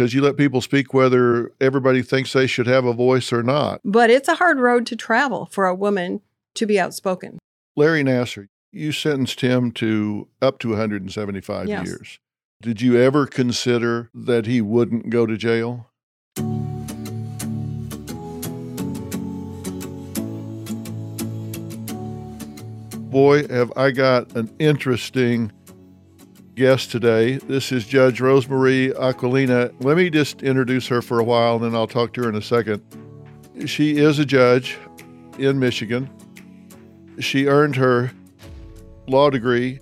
because you let people speak whether everybody thinks they should have a voice or not. But it's a hard road to travel for a woman to be outspoken. Larry Nassar, you sentenced him to up to 175 Yes. years. Did you ever consider that he wouldn't go to jail? Boy, have I got an interesting guest today. This is Judge Rosemarie Aquilina. Let me just introduce her for a while and then I'll talk to her in a second. She is a judge in Michigan. She earned her law degree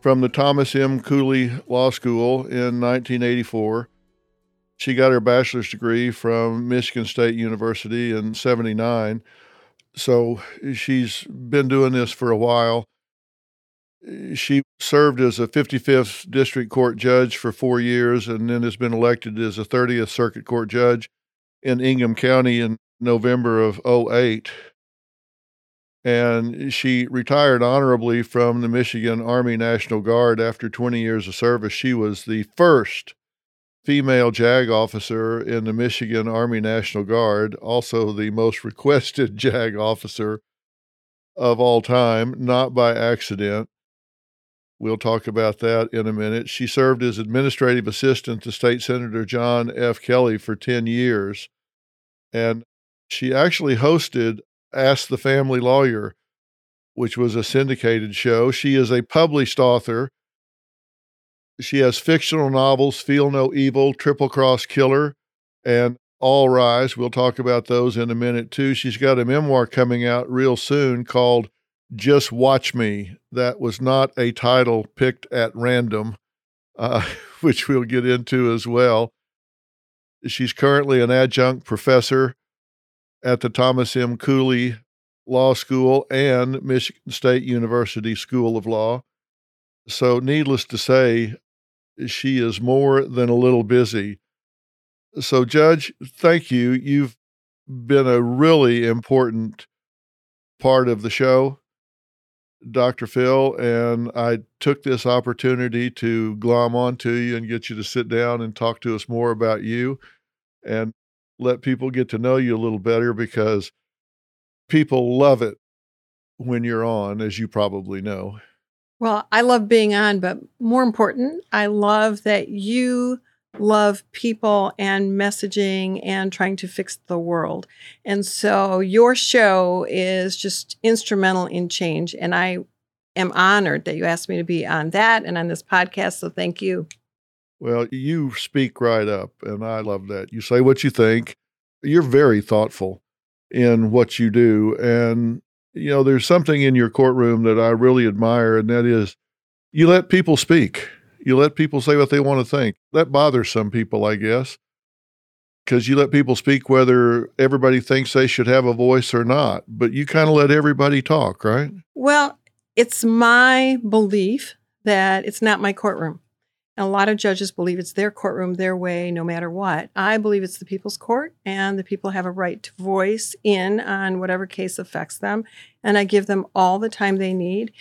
from the Thomas M. Cooley Law School in 1984. She got her bachelor's degree from Michigan State University in 79. So she's been doing this for a while. She served as a 55th District Court judge for four years and then has been elected as a 30th Circuit Court judge in Ingham County in November of 08 and she retired honorably from the Michigan Army National Guard after 20 years of service. She was the first female JAG officer in the Michigan Army National Guard, also the most requested JAG officer of all time, not by accident. We'll talk about that in a minute. She served as administrative assistant to State Senator John F. Kelly for 10 years. And she actually hosted Ask the Family Lawyer, which was a syndicated show. She is a published author. She has fictional novels, Feel No Evil, Triple Cross Killer, and All Rise. We'll talk about those in a minute too. She's got a memoir coming out real soon called Just Watch Me. That was not a title picked at random, uh, which we'll get into as well. She's currently an adjunct professor at the Thomas M. Cooley Law School and Michigan State University School of Law. So, needless to say, she is more than a little busy. So, Judge, thank you. You've been a really important part of the show, Dr. Phil, and I took this opportunity to glom onto you and get you to sit down and talk to us more about you. And let people get to know you a little better because people love it when you're on, as you probably know. Well, I love being on, but more important, I love that you love people and messaging and trying to fix the world. And so your show is just instrumental in change. And I am honored that you asked me to be on that and on this podcast. So thank you. Well, you speak right up, and I love that. You say what you think. You're very thoughtful in what you do. And, you know, there's something in your courtroom that I really admire, and that is you let people speak. You let people say what they want to think. That bothers some people, I guess, because you let people speak whether everybody thinks they should have a voice or not. But you kind of let everybody talk, right? Well, it's my belief that it's not my courtroom. And a lot of judges believe it's their courtroom, their way, no matter what. I believe it's the people's court, and the people have a right to voice in on whatever case affects them. And I give them all the time they need.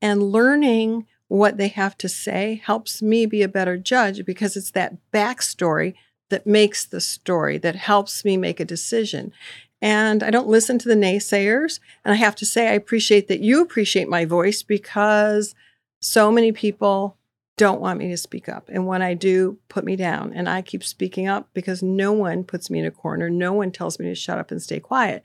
And learning what they have to say helps me be a better judge because it's that backstory that makes the story, that helps me make a decision. And I don't listen to the naysayers. And I have to say, I appreciate that you appreciate my voice because so many people don't want me to speak up. And when I do, put me down. And I keep speaking up because no one puts me in a corner. No one tells me to shut up and stay quiet.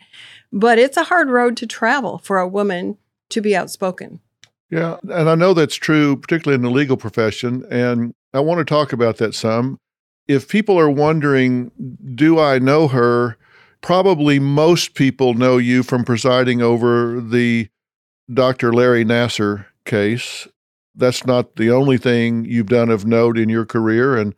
But it's a hard road to travel for a woman to be outspoken. Yeah, and I know that's true, particularly in the legal profession. And I want to talk about that some. If people are wondering, do I know her? Probably most people know you from presiding over the Dr. Larry Nassar case. That's not the only thing you've done of note in your career. And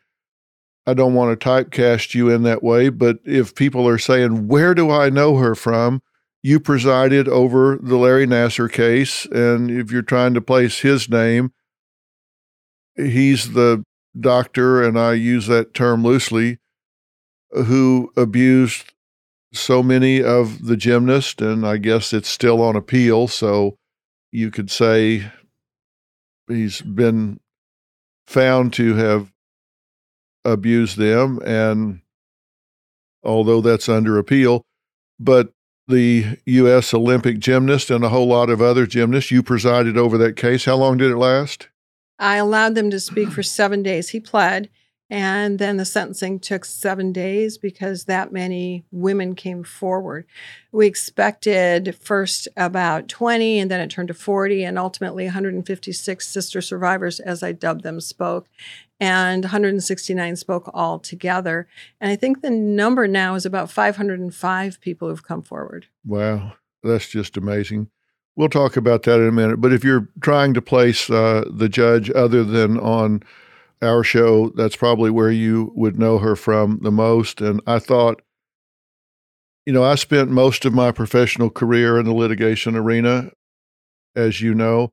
I don't want to typecast you in that way. But if people are saying, where do I know her from? You presided over the Larry Nassar case. And if you're trying to place his name, he's the doctor, and I use that term loosely, who abused so many of the gymnasts. And I guess it's still on appeal. So you could say he's been found to have abused them. And although that's under appeal, but the U.S. Olympic gymnast and a whole lot of other gymnasts, you presided over that case. How long did it last? I allowed them to speak for seven days. He pled. And then the sentencing took seven days because that many women came forward. We expected first about 20, and then it turned to 40, and ultimately 156 sister survivors, as I dubbed them, spoke, and 169 spoke all together. And I think the number now is about 505 people who've come forward. Wow, that's just amazing. We'll talk about that in a minute. But if you're trying to place uh, the judge other than on our show, that's probably where you would know her from the most. And I thought, you know, I spent most of my professional career in the litigation arena. As you know,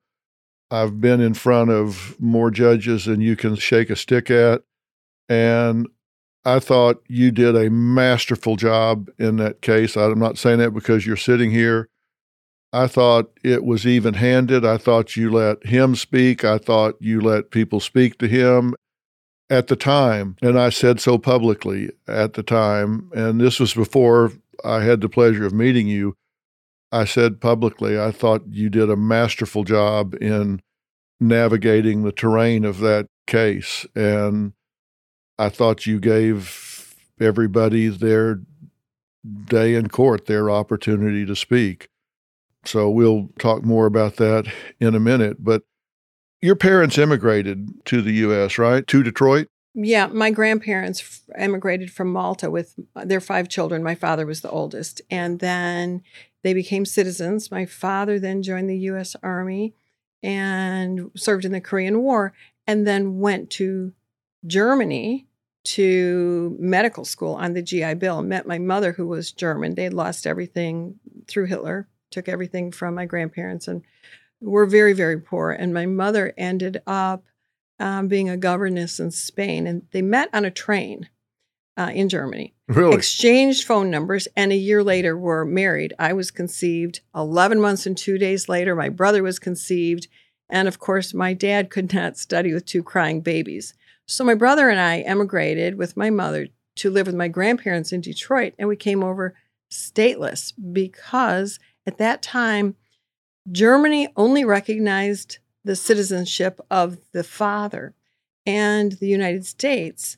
I've been in front of more judges than you can shake a stick at. And I thought you did a masterful job in that case. I'm not saying that because you're sitting here. I thought it was even handed. I thought you let him speak. I thought you let people speak to him at the time. And I said so publicly at the time. And this was before I had the pleasure of meeting you. I said publicly, I thought you did a masterful job in navigating the terrain of that case. And I thought you gave everybody their day in court, their opportunity to speak. So we'll talk more about that in a minute. But your parents immigrated to the U.S., right? To Detroit? Yeah, my grandparents immigrated from Malta with uh, their five children. My father was the oldest. And then they became citizens. My father then joined the U.S. Army and served in the Korean War and then went to Germany to medical school on the GI Bill. Met my mother, who was German. They had lost everything through Hitler, took everything from my grandparents, and were very, very poor. And my mother ended up um, being a governess in Spain, and they met on a train uh, in Germany. Really? Exchanged phone numbers, and a year later were married. I was conceived. 11 months and two days later, my brother was conceived. And of course, my dad could not study with two crying babies. So my brother and I emigrated with my mother to live with my grandparents in Detroit, and we came over stateless because at that time, Germany only recognized the citizenship of the father, and the United States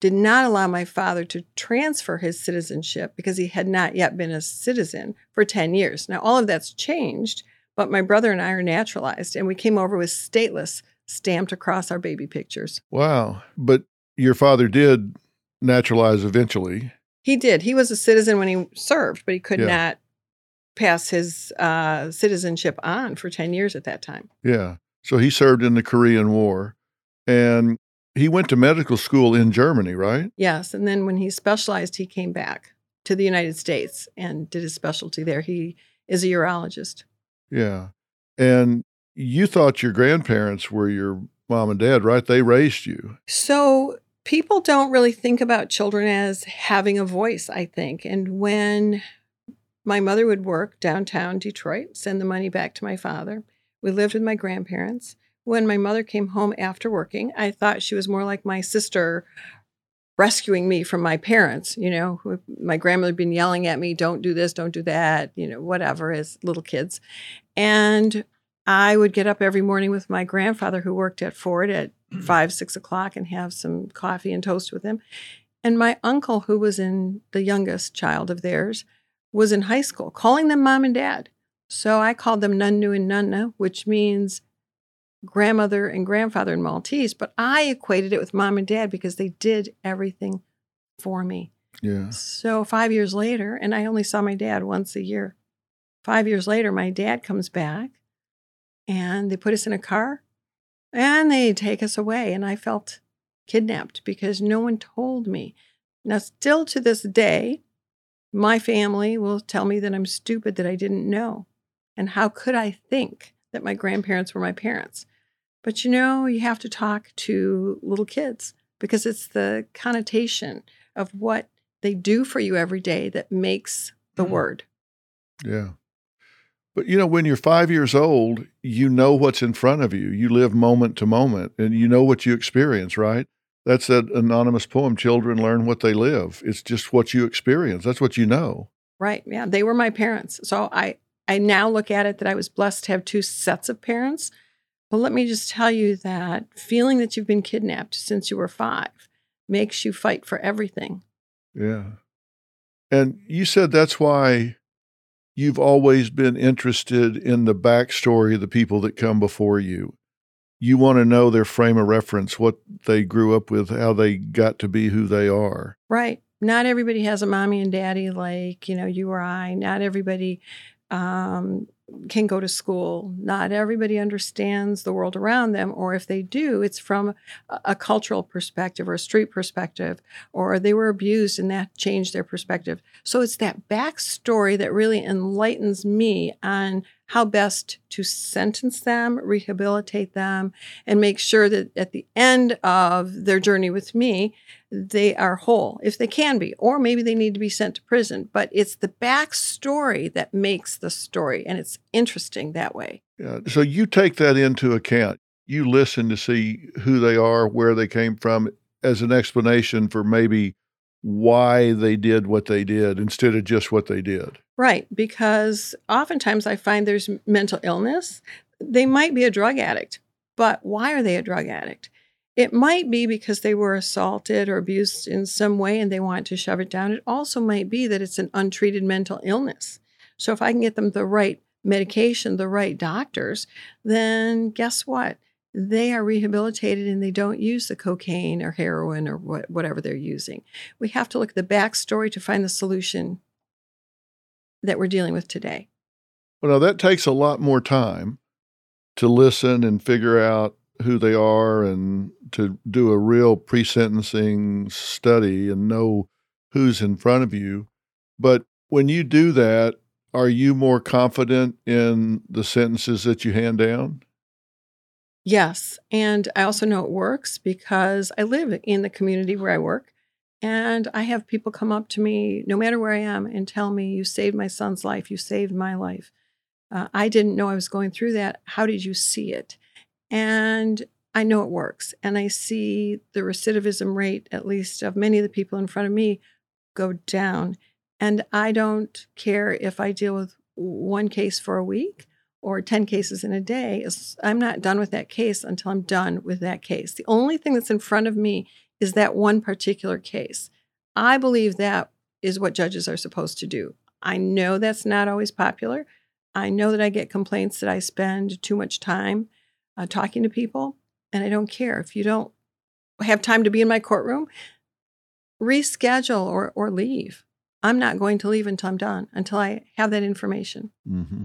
did not allow my father to transfer his citizenship because he had not yet been a citizen for 10 years. Now, all of that's changed, but my brother and I are naturalized, and we came over with stateless stamped across our baby pictures. Wow. But your father did naturalize eventually. He did. He was a citizen when he served, but he could Yeah. not pass his uh, citizenship on for 10 years at that time. Yeah. So he served in the Korean War and he went to medical school in Germany, right? Yes. And then when he specialized, he came back to the United States and did his specialty there. He is a urologist. Yeah. And you thought your grandparents were your mom and dad, right? They raised you. So people don't really think about children as having a voice, I think. And when my mother would work downtown Detroit, send the money back to my father, we lived with my grandparents. When my mother came home after working, I thought she was more like my sister rescuing me from my parents. You know, my grandmother had been yelling at me, don't do this, don't do that, you know, whatever, as little kids. And I would get up every morning with my grandfather who worked at Ford at mm. five, six o'clock and have some coffee and toast with him. And my uncle, who was in the youngest child of theirs, was in high school, calling them mom and dad. So I called them Nunnu and Nunna, which means grandmother and grandfather in Maltese. But I equated it with mom and dad because they did everything for me. Yeah. So five years later, and I only saw my dad once a year. Five years later, my dad comes back and they put us in a car and they take us away. And I felt kidnapped because no one told me. Now, still to this day, my family will tell me that I'm stupid that I didn't know. And how could I think that my grandparents were my parents? But you know, you have to talk to little kids because it's the connotation of what they do for you every day that makes the Mhm. word. Yeah. But you know, when you're five years old, you know what's in front of you. You live moment to moment and you know what you experience, right? That's that anonymous poem, Children Learn What They Live. It's just what you experience. That's what you know. Right. Yeah. They were my parents. So I, I now look at it that I was blessed to have two sets of parents. But let me just tell you that feeling that you've been kidnapped since you were five makes you fight for everything. Yeah. And you said that's why you've always been interested in the backstory of the people that come before you. You want to know their frame of reference, what they grew up with, how they got to be who they are. Right. Not everybody has a mommy and daddy like, you know, you or I. Not everybody um, can go to school. Not everybody understands the world around them, or if they do, it's from a, a, cultural perspective or a street perspective, or they were abused and that changed their perspective. So it's that backstory that really enlightens me on how best to sentence them, rehabilitate them, and make sure that at the end of their journey with me, they are whole, if they can be, or maybe they need to be sent to prison. But it's the backstory that makes the story, and it's interesting that way. Yeah. So you take that into account. You listen to see who they are, where they came from, as an explanation for maybe why they did what they did instead of just what they did. Right, because oftentimes I find there's mental illness. They might be a drug addict, but why are they a drug addict? It might be because they were assaulted or abused in some way and they want to shove it down. It also might be that it's an untreated mental illness. So if I can get them the right medication, the right doctors, then guess what? they are rehabilitated and they don't use the cocaine or heroin or what, whatever they're using. We have to look at the backstory to find the solution that we're dealing with today. Well, now that takes a lot more time to listen and figure out who they are and to do a real pre sentencing study and know who's in front of you. But when you do that, are you more confident in the sentences that you hand down? Yes. And I also know it works because I live in the community where I work. And I have people come up to me, no matter where I am, and tell me, You saved my son's life. You saved my life. Uh, I didn't know I was going through that. How did you see it? And I know it works. And I see the recidivism rate, at least of many of the people in front of me, go down. And I don't care if I deal with one case for a week or 10 cases in a day I'm not done with that case until I'm done with that case. The only thing that's in front of me is that one particular case. I believe that is what judges are supposed to do. I know that's not always popular. I know that I get complaints that I spend too much time uh, talking to people, and I don't care. If you don't have time to be in my courtroom, reschedule or, or leave. I'm not going to leave until I'm done, until I have that information. Mm-hmm.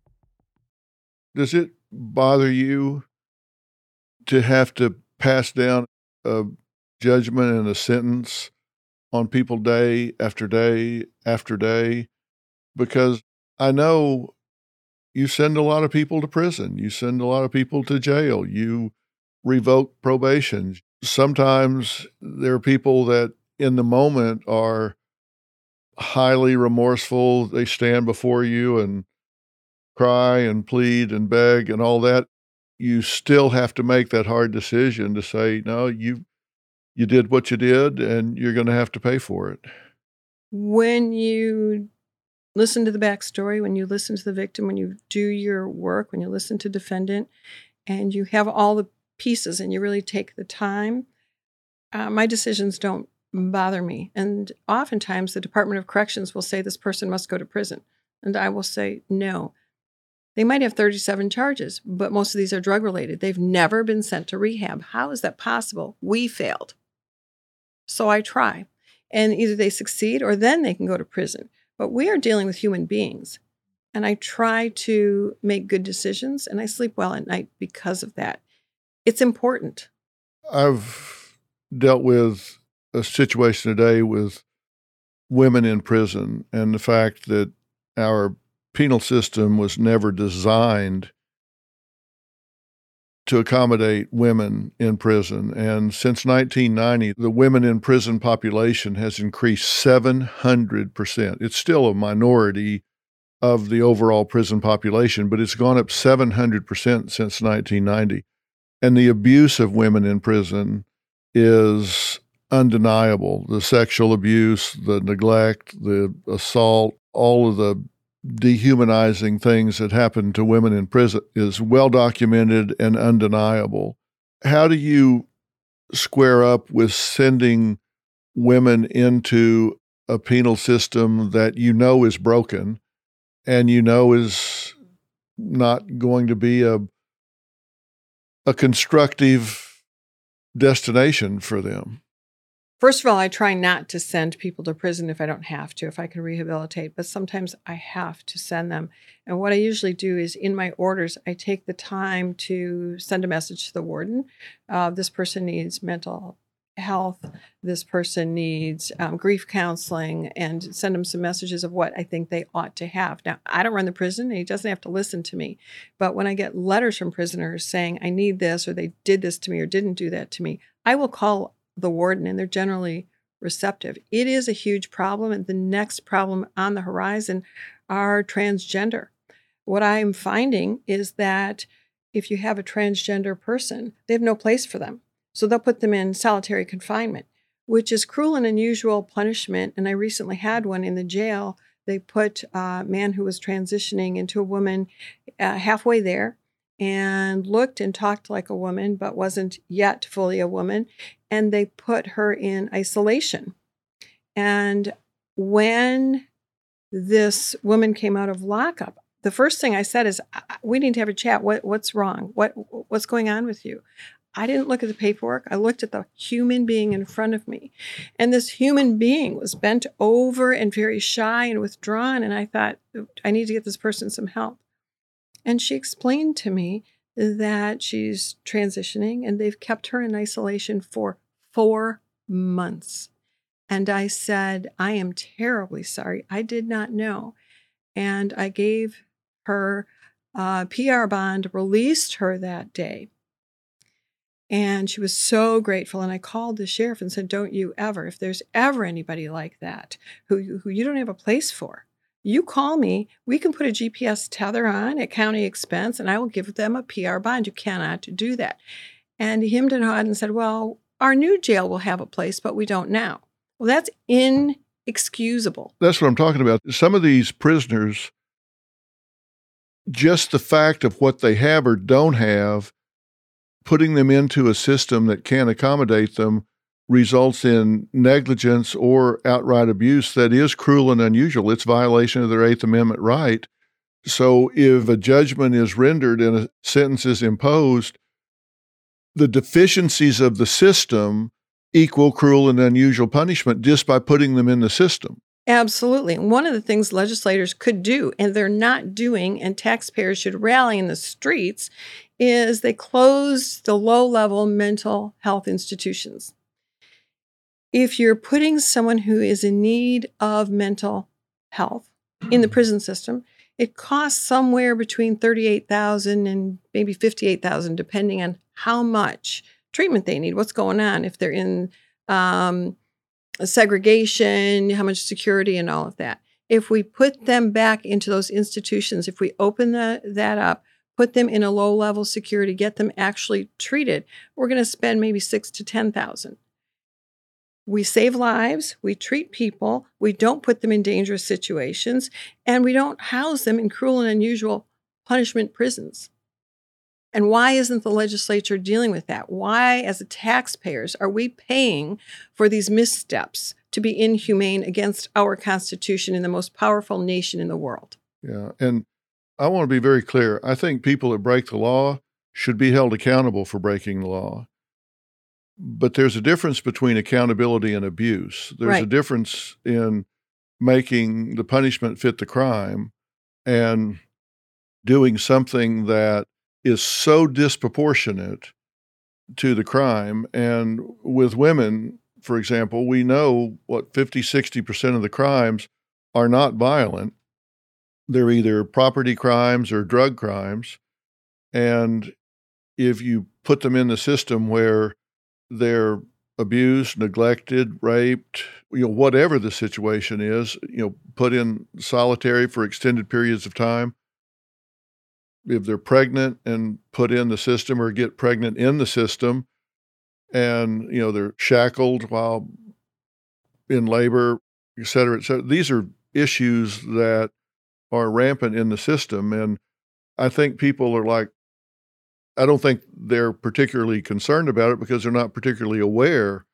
Does it bother you to have to pass down a judgment and a sentence on people day after day after day? Because I know you send a lot of people to prison, you send a lot of people to jail, you revoke probation. Sometimes there are people that in the moment are highly remorseful. They stand before you and cry and plead and beg and all that, you still have to make that hard decision to say, no, you you did what you did and you're going to have to pay for it. When you listen to the backstory, when you listen to the victim, when you do your work, when you listen to defendant, and you have all the pieces and you really take the time, uh, my decisions don't bother me. And oftentimes the Department of Corrections will say this person must go to prison. And I will say, no. They might have 37 charges, but most of these are drug related. They've never been sent to rehab. How is that possible? We failed. So I try. And either they succeed or then they can go to prison. But we are dealing with human beings. And I try to make good decisions and I sleep well at night because of that. It's important. I've dealt with a situation today with women in prison and the fact that our penal system was never designed to accommodate women in prison. And since 1990, the women in prison population has increased 700%. It's still a minority of the overall prison population, but it's gone up 700% since 1990. And the abuse of women in prison is undeniable. The sexual abuse, the neglect, the assault, all of the dehumanizing things that happen to women in prison is well documented and undeniable. How do you square up with sending women into a penal system that you know is broken and you know is not going to be a a constructive destination for them? First of all, I try not to send people to prison if I don't have to, if I can rehabilitate, but sometimes I have to send them. And what I usually do is in my orders, I take the time to send a message to the warden. Uh, this person needs mental health, this person needs um, grief counseling, and send them some messages of what I think they ought to have. Now, I don't run the prison, and he doesn't have to listen to me. But when I get letters from prisoners saying, I need this, or they did this to me, or didn't do that to me, I will call the warden, and they're generally receptive. It is a huge problem, and the next problem on the horizon are transgender. What I'm finding is that if you have a transgender person, they have no place for them. So they'll put them in solitary confinement, which is cruel and unusual punishment. And I recently had one in the jail. They put a man who was transitioning into a woman uh, halfway there and looked and talked like a woman, but wasn't yet fully a woman. And they put her in isolation. And when this woman came out of lockup, the first thing I said is, "We need to have a chat. What what's wrong? What what's going on with you?" I didn't look at the paperwork. I looked at the human being in front of me. And this human being was bent over and very shy and withdrawn. And I thought, I need to get this person some help. And she explained to me that she's transitioning and they've kept her in isolation for four months. And I said, I am terribly sorry. I did not know. And I gave her a PR bond, released her that day. And she was so grateful. And I called the sheriff and said, Don't you ever, if there's ever anybody like that who, who you don't have a place for, you call me, we can put a GPS tether on at county expense, and I will give them a PR bond. You cannot do that. And he hemmed and hawed and said, Well, our new jail will have a place, but we don't now. Well, that's inexcusable. That's what I'm talking about. Some of these prisoners, just the fact of what they have or don't have, putting them into a system that can't accommodate them results in negligence or outright abuse that is cruel and unusual. It's violation of their Eighth Amendment right. So if a judgment is rendered and a sentence is imposed, the deficiencies of the system equal cruel and unusual punishment just by putting them in the system. Absolutely. One of the things legislators could do, and they're not doing, and taxpayers should rally in the streets, is they close the low level mental health institutions if you're putting someone who is in need of mental health in the prison system, it costs somewhere between 38,000 and maybe 58,000 depending on how much treatment they need, what's going on, if they're in um, segregation, how much security and all of that. If we put them back into those institutions, if we open the, that up, put them in a low level security, get them actually treated, we're going to spend maybe six to 10,000 we save lives, we treat people, we don't put them in dangerous situations, and we don't house them in cruel and unusual punishment prisons. And why isn't the legislature dealing with that? Why, as taxpayers, are we paying for these missteps to be inhumane against our Constitution in the most powerful nation in the world? Yeah. And I want to be very clear. I think people that break the law should be held accountable for breaking the law. But there's a difference between accountability and abuse. There's Right. a difference in making the punishment fit the crime and doing something that is so disproportionate to the crime. And with women, for example, we know what 50, 60% of the crimes are not violent. They're either property crimes or drug crimes. And if you put them in the system where they're abused, neglected, raped, you know, whatever the situation is, you know, put in solitary for extended periods of time. If they're pregnant and put in the system or get pregnant in the system and, you know, they're shackled while in labor, et cetera, et cetera. These are issues that are rampant in the system. And I think people are like, I don't think they're particularly concerned about it because they're not particularly aware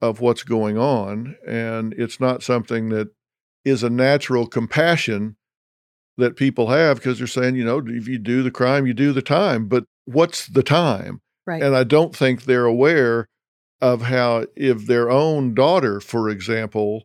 of what's going on. And it's not something that is a natural compassion that people have because they're saying, you know, if you do the crime, you do the time. But what's the time? Right. And I don't think they're aware of how, if their own daughter, for example,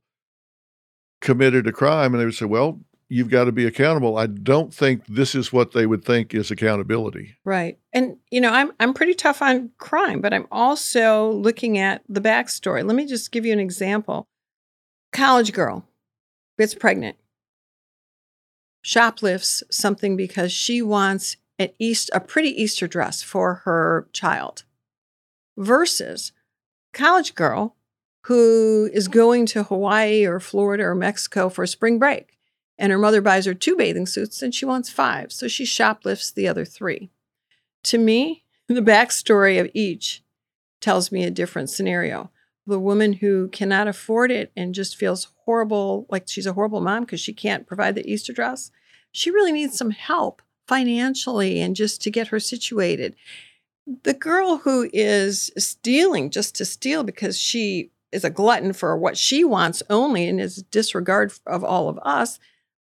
committed a crime and they would say, well, you've got to be accountable. I don't think this is what they would think is accountability. Right. And you know, I'm I'm pretty tough on crime, but I'm also looking at the backstory. Let me just give you an example. College girl gets pregnant, shoplifts something because she wants an East a pretty Easter dress for her child. Versus college girl who is going to Hawaii or Florida or Mexico for spring break. And her mother buys her two bathing suits and she wants five. So she shoplifts the other three. To me, the backstory of each tells me a different scenario. The woman who cannot afford it and just feels horrible, like she's a horrible mom because she can't provide the Easter dress, she really needs some help financially and just to get her situated. The girl who is stealing just to steal because she is a glutton for what she wants only and is disregard of all of us,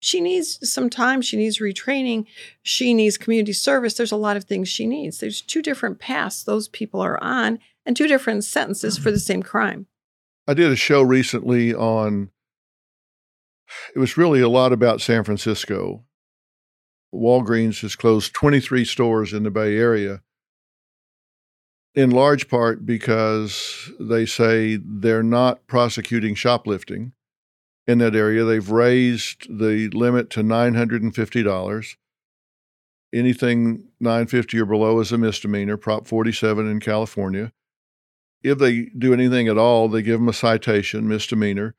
she needs some time. She needs retraining. She needs community service. There's a lot of things she needs. There's two different paths those people are on and two different sentences for the same crime. I did a show recently on, it was really a lot about San Francisco. Walgreens has closed 23 stores in the Bay Area, in large part because they say they're not prosecuting shoplifting in that area. They've raised the limit to $950. Anything 950 or below is a misdemeanor, Prop 47 in California. If they do anything at all, they give them a citation, misdemeanor.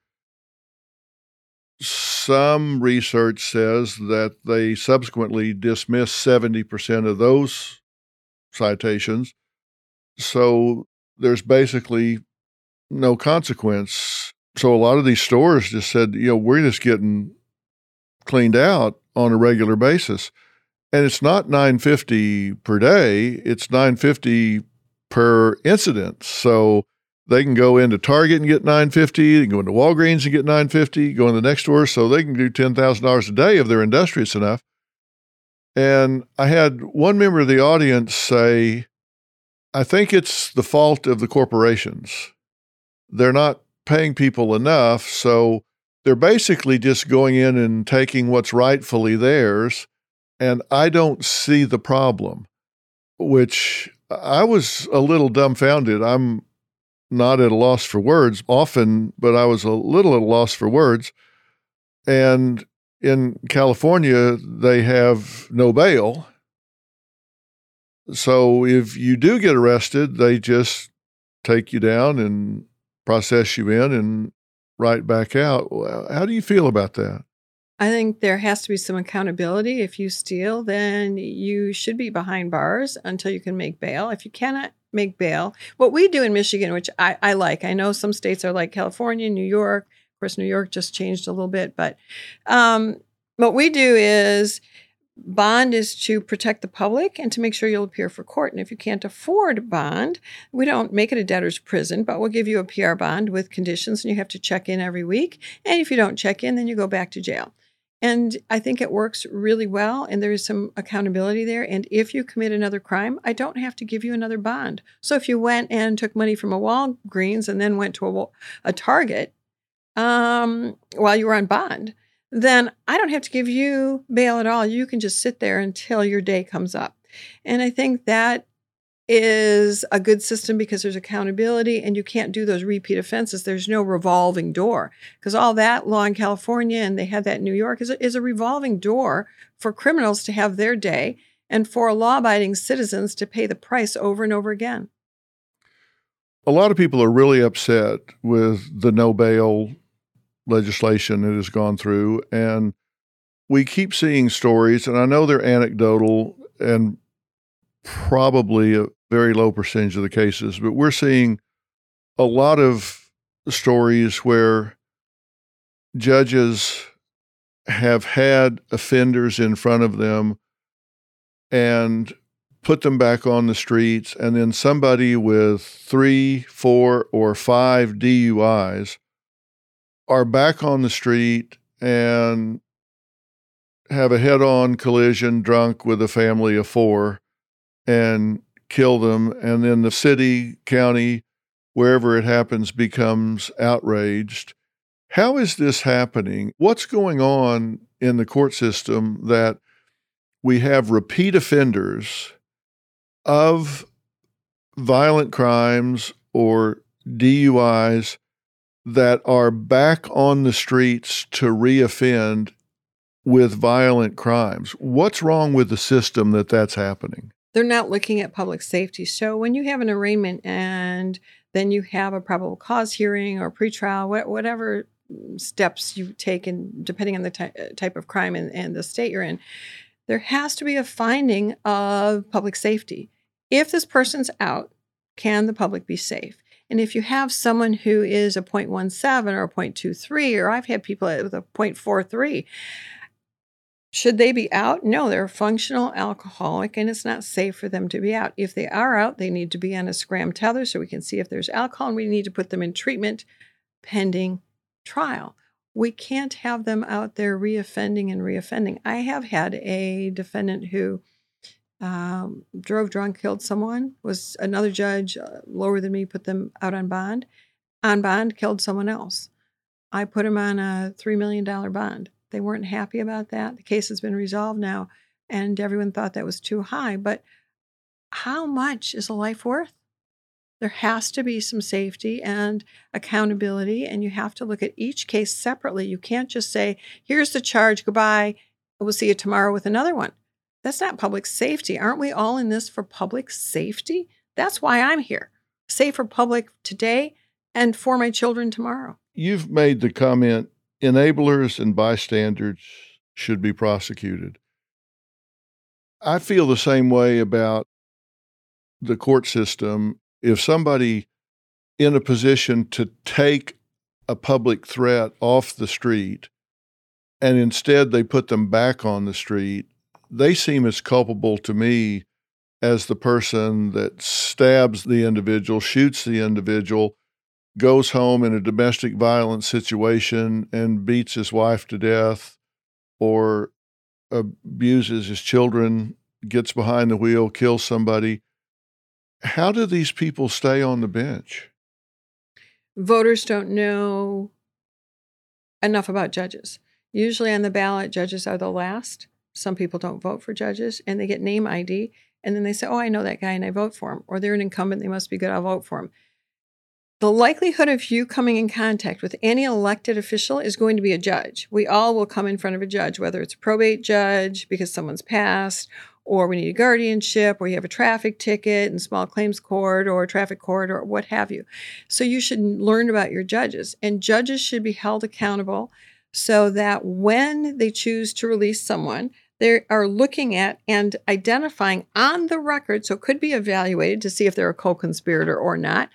Some research says that they subsequently dismiss 70% of those citations. So there's basically no consequence. So a lot of these stores just said, you know, we're just getting cleaned out on a regular basis. And it's not 950 per day, it's 950 per incident. So they can go into Target and get 950, they can go into Walgreens and get 950, go in the next store so they can do $10,000 a day if they're industrious enough. And I had one member of the audience say, I think it's the fault of the corporations. They're not paying people enough, so they're basically just going in and taking what's rightfully theirs. And I don't see the problem, which I was a little dumbfounded. I'm not at a loss for words often, but I was a little at a loss for words. And in California, they have no bail. So if you do get arrested, they just take you down and process you in and right back out. How do you feel about that? I think there has to be some accountability. If you steal, then you should be behind bars until you can make bail. If you cannot make bail, what we do in Michigan, which I, I like, I know some states are like California, New York. Of course, New York just changed a little bit, but um, what we do is Bond is to protect the public and to make sure you'll appear for court. And if you can't afford bond, we don't make it a debtor's prison, but we'll give you a PR bond with conditions and you have to check in every week. And if you don't check in, then you go back to jail. And I think it works really well, and there is some accountability there. And if you commit another crime, I don't have to give you another bond. So if you went and took money from a Walgreens and then went to a, a Target um, while you were on bond, then I don't have to give you bail at all. You can just sit there until your day comes up. And I think that is a good system because there's accountability and you can't do those repeat offenses. There's no revolving door because all that law in California and they had that in New York is a, is a revolving door for criminals to have their day and for law abiding citizens to pay the price over and over again. A lot of people are really upset with the no bail legislation that has gone through. And we keep seeing stories, and I know they're anecdotal and probably a very low percentage of the cases, but we're seeing a lot of stories where judges have had offenders in front of them and put them back on the streets, and then somebody with three, four, or five DUIs are back on the street and have a head on collision drunk with a family of four and kill them. And then the city, county, wherever it happens, becomes outraged. How is this happening? What's going on in the court system that we have repeat offenders of violent crimes or DUIs that are back on the streets to reoffend with violent crimes. What's wrong with the system that that's happening? They're not looking at public safety. So when you have an arraignment and then you have a probable cause hearing or pretrial, whatever steps you take, and depending on the ty- type of crime and, and the state you're in, there has to be a finding of public safety. If this person's out, can the public be safe? And if you have someone who is a 0.17 or a 0.23, or I've had people with a 0.43, should they be out? No, they're a functional alcoholic and it's not safe for them to be out. If they are out, they need to be on a scram tether so we can see if there's alcohol and we need to put them in treatment pending trial. We can't have them out there reoffending and reoffending. I have had a defendant who um, drove drunk, killed someone. Was another judge uh, lower than me put them out on bond. On bond, killed someone else. I put him on a three million dollar bond. They weren't happy about that. The case has been resolved now, and everyone thought that was too high. But how much is a life worth? There has to be some safety and accountability, and you have to look at each case separately. You can't just say, "Here's the charge. Goodbye. We'll see you tomorrow with another one." That's not public safety. Aren't we all in this for public safety? That's why I'm here. Safe for public today and for my children tomorrow. You've made the comment enablers and bystanders should be prosecuted. I feel the same way about the court system. If somebody in a position to take a public threat off the street and instead they put them back on the street they seem as culpable to me as the person that stabs the individual, shoots the individual, goes home in a domestic violence situation and beats his wife to death or abuses his children, gets behind the wheel, kills somebody. How do these people stay on the bench? Voters don't know enough about judges. Usually on the ballot, judges are the last. Some people don't vote for judges and they get name ID and then they say, Oh, I know that guy and I vote for him. Or they're an incumbent, they must be good, I'll vote for him. The likelihood of you coming in contact with any elected official is going to be a judge. We all will come in front of a judge, whether it's a probate judge because someone's passed, or we need a guardianship, or you have a traffic ticket in small claims court, or traffic court, or what have you. So you should learn about your judges, and judges should be held accountable so that when they choose to release someone, they are looking at and identifying on the record, so it could be evaluated to see if they're a co conspirator or not.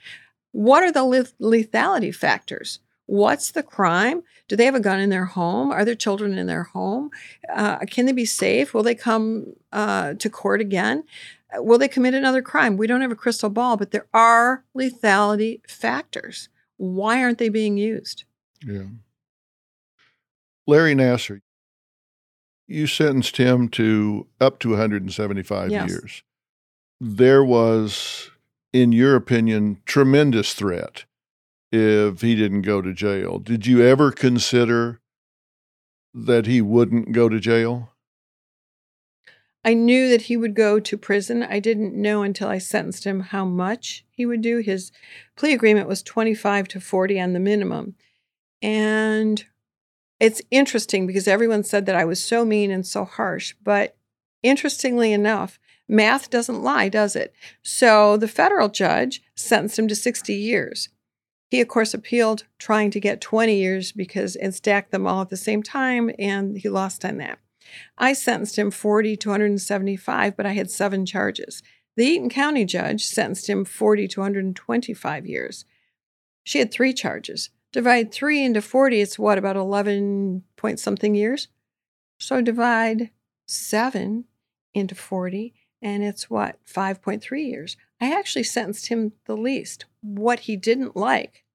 What are the lethality factors? What's the crime? Do they have a gun in their home? Are there children in their home? Uh, can they be safe? Will they come uh, to court again? Uh, will they commit another crime? We don't have a crystal ball, but there are lethality factors. Why aren't they being used? Yeah. Larry Nassar, you sentenced him to up to 175 Yes. years. There was, in your opinion, tremendous threat if he didn't go to jail. Did you ever consider that he wouldn't go to jail? I knew that he would go to prison. I didn't know until I sentenced him how much he would do. His plea agreement was 25 to 40 on the minimum. And it's interesting because everyone said that I was so mean and so harsh. But interestingly enough, math doesn't lie, does it? So the federal judge sentenced him to 60 years. He, of course, appealed, trying to get 20 years because and stacked them all at the same time, and he lost on that. I sentenced him 40 to 175, but I had seven charges. The Eaton County judge sentenced him 40 to 125 years. She had three charges. Divide three into 40, it's what, about 11 point something years? So divide seven into 40, and it's what, 5.3 years. I actually sentenced him the least. What he didn't like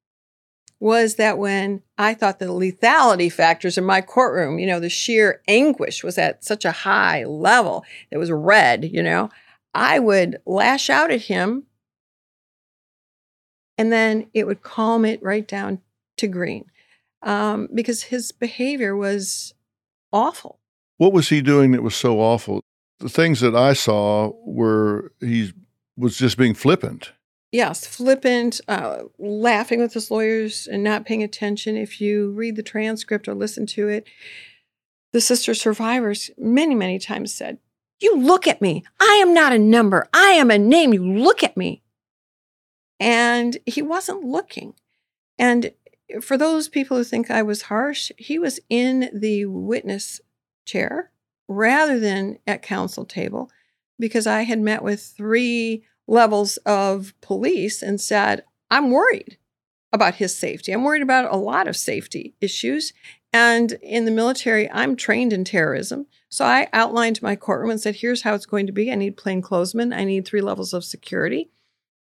was that when I thought the lethality factors in my courtroom, you know, the sheer anguish was at such a high level, it was red, you know, I would lash out at him and then it would calm it right down to green um, because his behavior was awful. What was he doing that was so awful? The things that I saw were he was just being flippant. Yes, flippant, uh, laughing with his lawyers and not paying attention. If you read the transcript or listen to it, the sister survivors many, many times said, You look at me. I am not a number. I am a name. You look at me. And he wasn't looking. And for those people who think I was harsh, he was in the witness chair rather than at counsel table because I had met with three levels of police and said, I'm worried about his safety. I'm worried about a lot of safety issues. And in the military, I'm trained in terrorism. So I outlined my courtroom and said, here's how it's going to be. I need plainclothesmen. I need three levels of security.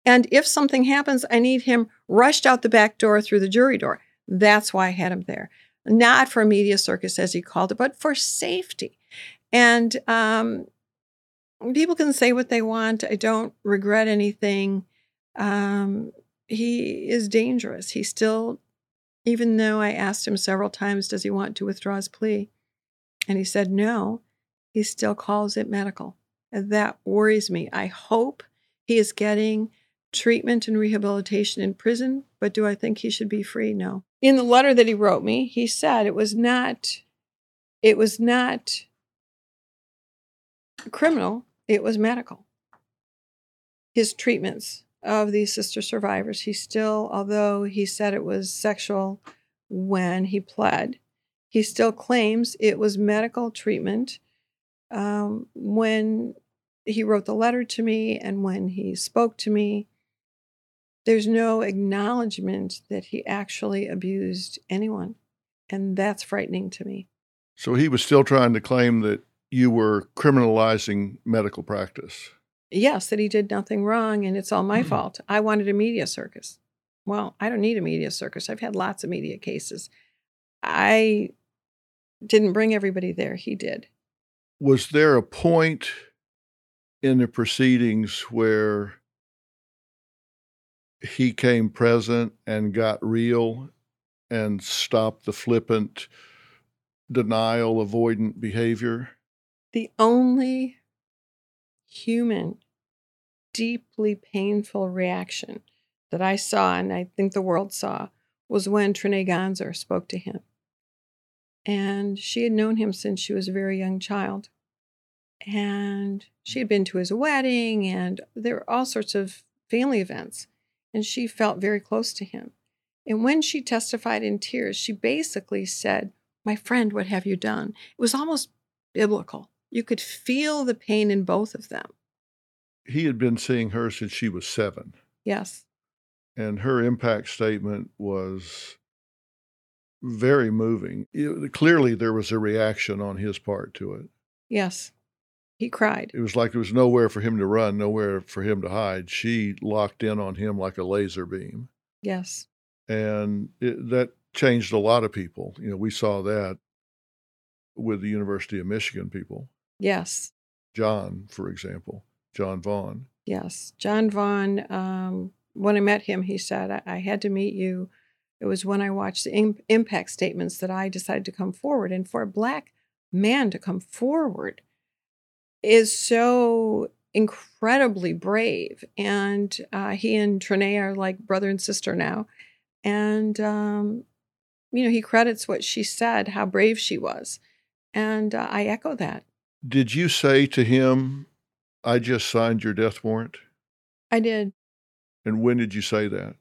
And if something happens, I need him rushed out the back door through the jury door. That's why I had him there. Not for a media circus, as he called it, but for safety. And um, people can say what they want. I don't regret anything. Um, he is dangerous. He still, even though I asked him several times, does he want to withdraw his plea? And he said no, he still calls it medical. And that worries me. I hope he is getting treatment and rehabilitation in prison, but do I think he should be free? No. In the letter that he wrote me, he said it was not it was not criminal, it was medical. His treatments of these sister survivors, he still, although he said it was sexual when he pled, he still claims it was medical treatment um, when he wrote the letter to me and when he spoke to me. There's no acknowledgement that he actually abused anyone. And that's frightening to me. So he was still trying to claim that you were criminalizing medical practice. Yes, that he did nothing wrong and it's all my Mhm. fault. I wanted a media circus. Well, I don't need a media circus. I've had lots of media cases. I didn't bring everybody there. He did. Was there a point in the proceedings where he came present and got real and stopped the flippant denial avoidant behavior? The only human, deeply painful reaction that I saw, and I think the world saw, was when Trinea Gonczar spoke to him. And she had known him since she was a very young child. And she had been to his wedding, and there were all sorts of family events. And she felt very close to him. And when she testified in tears, she basically said, My friend, what have you done? It was almost biblical. You could feel the pain in both of them. He had been seeing her since she was seven, Yes. and her impact statement was very moving. It- clearly, there was a reaction on his part to it. Yes. He cried. It was like there was nowhere for him to run, nowhere for him to hide. She locked in on him like a laser beam. Yes. And it, that changed a lot of people. You know, we saw that with the University of Michigan people. Yes. Jon, for example, Jon Vaughn. Yes. Jon Vaughn, um, when I met him, he said, I, I had to meet you. It was when I watched the im- impact statements that I decided to come forward. And for a black man to come forward is so incredibly brave. And uh, he and Trinea are like brother and sister now. And, um, you know, he credits what she said, how brave she was. And uh, I echo that. Did you say to him, I just signed your death warrant? I did. And when did you say that?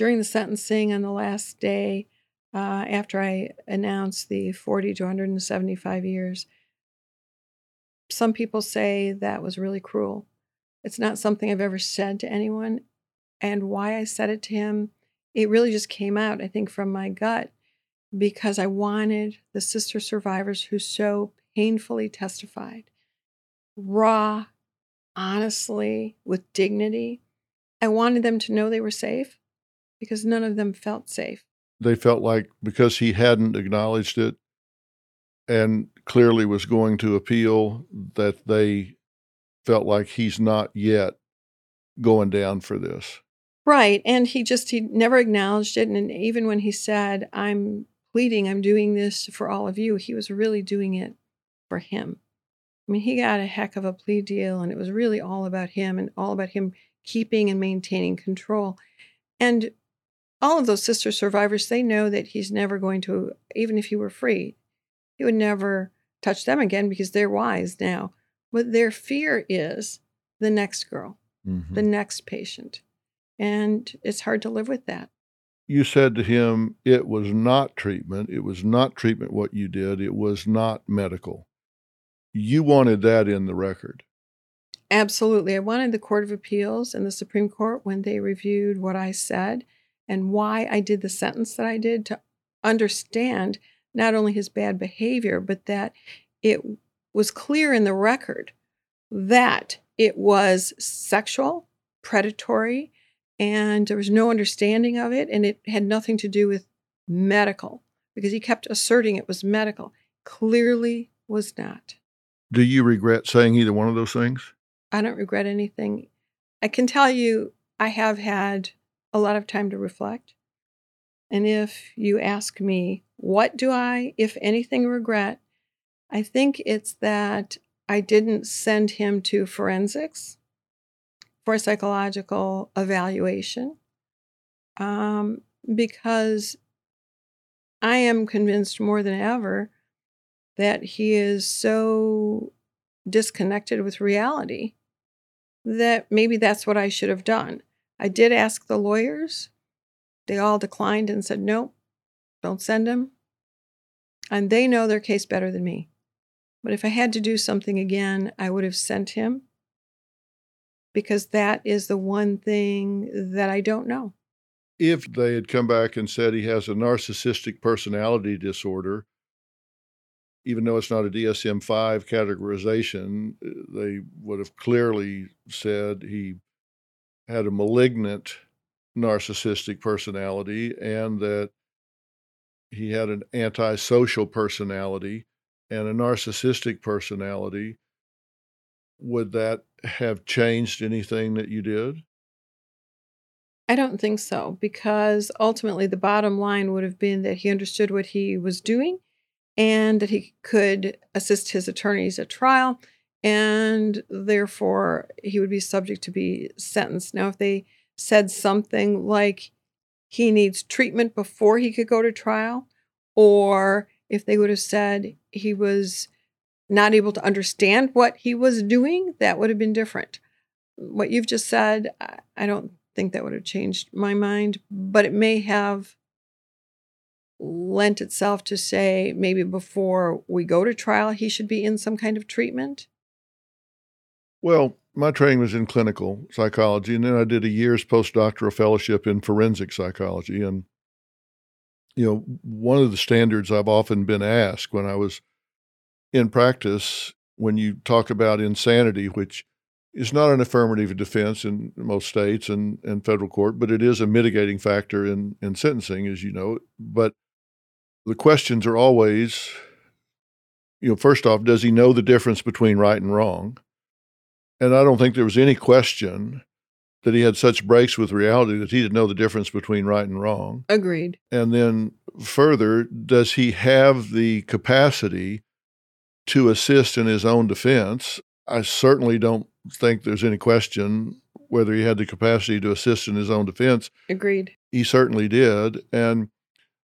during the sentencing on the last day, uh, after I announced the 40 to 175 years, some people say that was really cruel. It's not something I've ever said to anyone. And why I said it to him, it really just came out, I think, from my gut because I wanted the sister survivors who so painfully testified, raw, honestly, with dignity. I wanted them to know they were safe because none of them felt safe. They felt like because he hadn't acknowledged it and clearly was going to appeal, that they felt like he's not yet going down for this. Right. And he just, he never acknowledged it. And even when he said, I'm pleading, I'm doing this for all of you, he was really doing it for him. I mean, he got a heck of a plea deal, and it was really all about him and all about him keeping and maintaining control. And all of those sister survivors, they know that he's never going to, even if he were free, he would never touch them again because they're wise now. But their fear is the next girl, Mhm. the next patient. And it's hard to live with that. You said to him, it was not treatment. It was not treatment what you did. It was not medical. You wanted that in the record. Absolutely. I wanted the Court of Appeals and the Supreme Court, when they reviewed what I said and why I did the sentence that I did, to understand not only his bad behavior, but that it was clear in the record that it was sexual, predatory, and there was no understanding of it. And it had nothing to do with medical because he kept asserting it was medical. Clearly was not. Do you regret saying either one of those things? I don't regret anything. I can tell you, I have had a lot of time to reflect. And if you ask me, what do I, if anything, regret? I think it's that I didn't send him to forensics for psychological evaluation um, because I am convinced more than ever that he is so disconnected with reality that maybe that's what I should have done. I did ask the lawyers. They all declined and said, nope, don't send him. And they know their case better than me. But if I had to do something again, I would have sent him because that is the one thing that I don't know. If they had come back and said he has a narcissistic personality disorder, even though it's not a DSM 5 categorization, uh, they would have clearly said he had a malignant narcissistic personality and that he had an antisocial personality and a narcissistic personality. Would that have changed anything that you did? I don't think so, because ultimately the bottom line would have been that he understood what he was doing and that he could assist his attorneys at trial, and therefore he would be subject to be sentenced. Now, if they said something like he needs treatment before he could go to trial, or if they would have said he was not able to understand what he was doing, that would have been different. What you've just said, I- don't think that would have changed my mind, but it may have lent itself to say maybe before we go to trial, he should be in some kind of treatment. Well, my training was in clinical psychology, and then I did a year's postdoctoral fellowship in forensic psychology. And you know, one of the standards I've often been asked when I was in practice, when you talk about insanity, which is not an affirmative defense in most states and, and federal court, but it is a mitigating factor in, in sentencing, as you know. But the questions are always, you know, first off, does he know the difference between right and wrong? And I don't think there was any question that he had such breaks with reality that he didn't know the difference between right and wrong. Agreed. And then further, does he have the capacity to assist in his own defense? I certainly don't think there's any question whether he had the capacity to assist in his own defense. Agreed. He certainly did. And,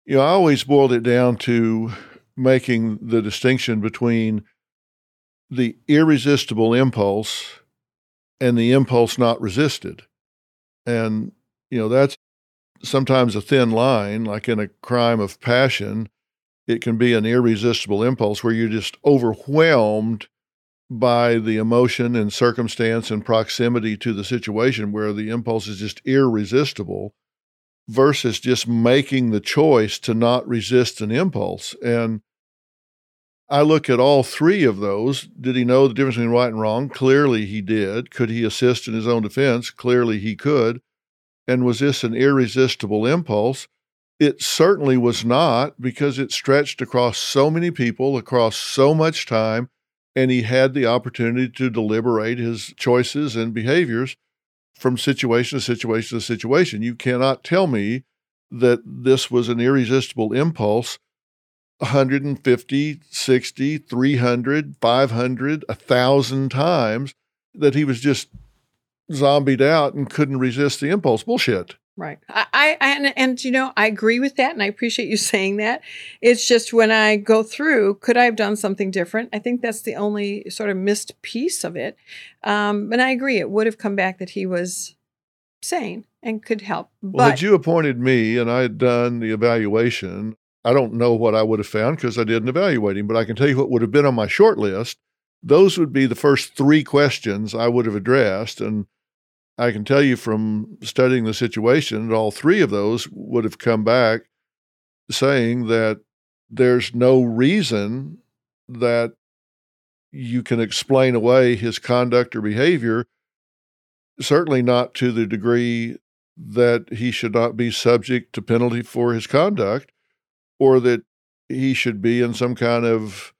you know, I always boiled it down to making the distinction between the irresistible impulse and the impulse not resisted. And, you know, that's sometimes a thin line, like in a crime of passion, it can be an irresistible impulse where you're just overwhelmed by the emotion and circumstance and proximity to the situation where the impulse is just irresistible versus just making the choice to not resist an impulse. And I look at all three of those. Did he know the difference between right and wrong? Clearly he did. Could he assist in his own defense? Clearly he could. And was this an irresistible impulse? It certainly was not because it stretched across so many people, across so much time, and he had the opportunity to deliberate his choices and behaviors from situation to situation to situation. You cannot tell me that this was an irresistible impulse 150, 60, 300, 500, 1,000 times that he was just zombied out and couldn't resist the impulse. Bullshit. Right. I, I and, and you know I agree with that, and I appreciate you saying that. It's just when I go through, could I have done something different? I think that's the only sort of missed piece of it. Um, and I agree, it would have come back that he was sane and could help. Well, But had you appointed me and I had done the evaluation, I don't know what I would have found because I didn't evaluate him, but I can tell you what would have been on my short list. Those would be the first three questions I would have addressed. And I can tell you from studying the situation, that all three of those would have come back saying that there's no reason that you can explain away his conduct or behavior, certainly not to the degree that he should not be subject to penalty for his conduct or that he should be in some kind of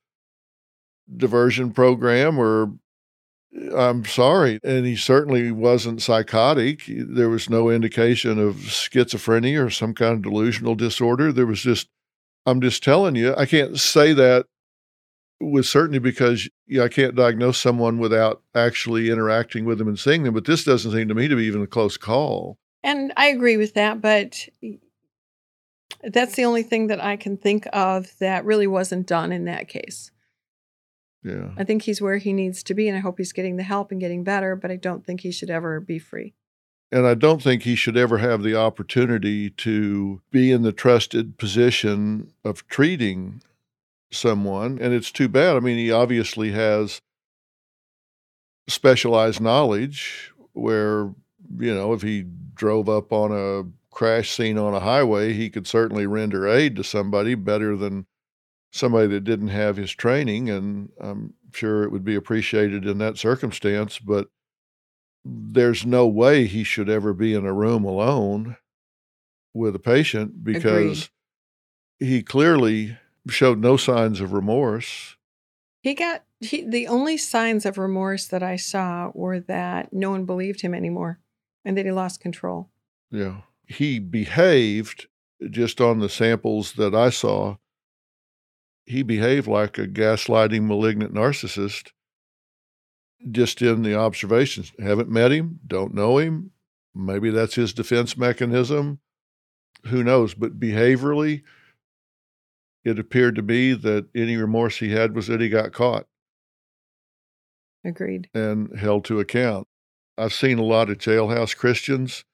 diversion program or I'm sorry. And he certainly wasn't psychotic. There was no indication of schizophrenia or some kind of delusional disorder. There was just, I'm just telling you, I can't say that with certainty because yeah, I can't diagnose someone without actually interacting with them and seeing them. But this doesn't seem to me to be even a close call. and I agree with that, but that's the only thing that I can think of that really wasn't done in that case. Yeah. I think he's where he needs to be, and I hope he's getting the help and getting better, but I don't think he should ever be free. And I don't think he should ever have the opportunity to be in the trusted position of treating someone. And it's too bad. I mean, he obviously has specialized knowledge where, you know, if he drove up on a crash scene on a highway, he could certainly render aid to somebody better than somebody that didn't have his training. And I'm sure it would be appreciated in that circumstance. But there's no way he should ever be in a room alone with a patient because he clearly showed no signs of remorse. He got he, the only signs of remorse that I saw were that no one believed him anymore and that he lost control. Yeah. He behaved just on the samples that I saw. He behaved like a gaslighting, malignant narcissist just in the observations. Haven't met him, don't know him. Maybe that's his defense mechanism. Who knows? But behaviorally, it appeared to me that any remorse he had was that he got caught Agreed. and held to account. I've seen a lot of jailhouse Christians,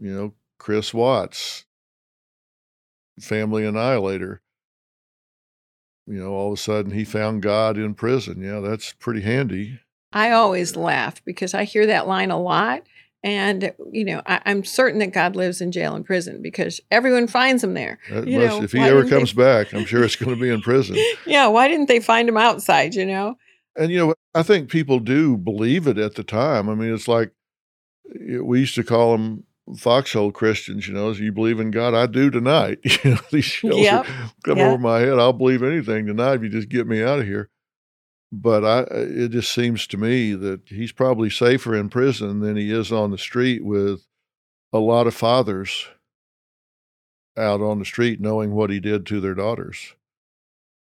you know, Chris Watts, family annihilator. You know, all of a sudden he found God in prison. Yeah, that's pretty handy. I always laugh because I hear that line a lot And, you know, I, am certain that God lives in jail and prison because everyone finds him there. Must, know, if he ever comes they... back, I'm sure it's going to be in prison. yeah. Why didn't they find him outside, you know? And, you know, I think people do believe it at the time. I mean, it's like eh, we used to call them foxhole Christians, you know, you believe in God, I do tonight. You know, these shells yep. come yep. over my head. I'll believe anything tonight if you just get me out of here. But I, uh, it just seems to me that he's probably safer in prison than he is on the street with a lot of fathers out on the street knowing what he did to their daughters.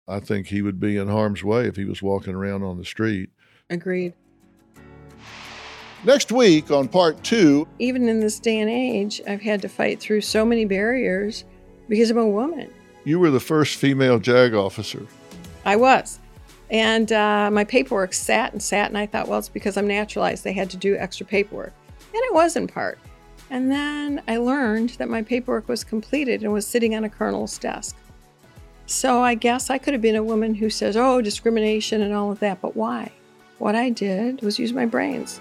I think he would be in harm's way if he was walking around on the street. Agreed. Next week on part two. Even in this day and age, I've had to fight through so many barriers because I'm a woman. You were the first female JAG officer. I was. And uh, my paperwork sat and sat, and I thought, well, it's because I'm naturalized. They had to do extra paperwork. And it was in part. And then I learned that my paperwork was completed and was sitting on a colonel's desk. So I guess I could have been a woman who says, oh, discrimination and all of that. But why? What I did was use my brains.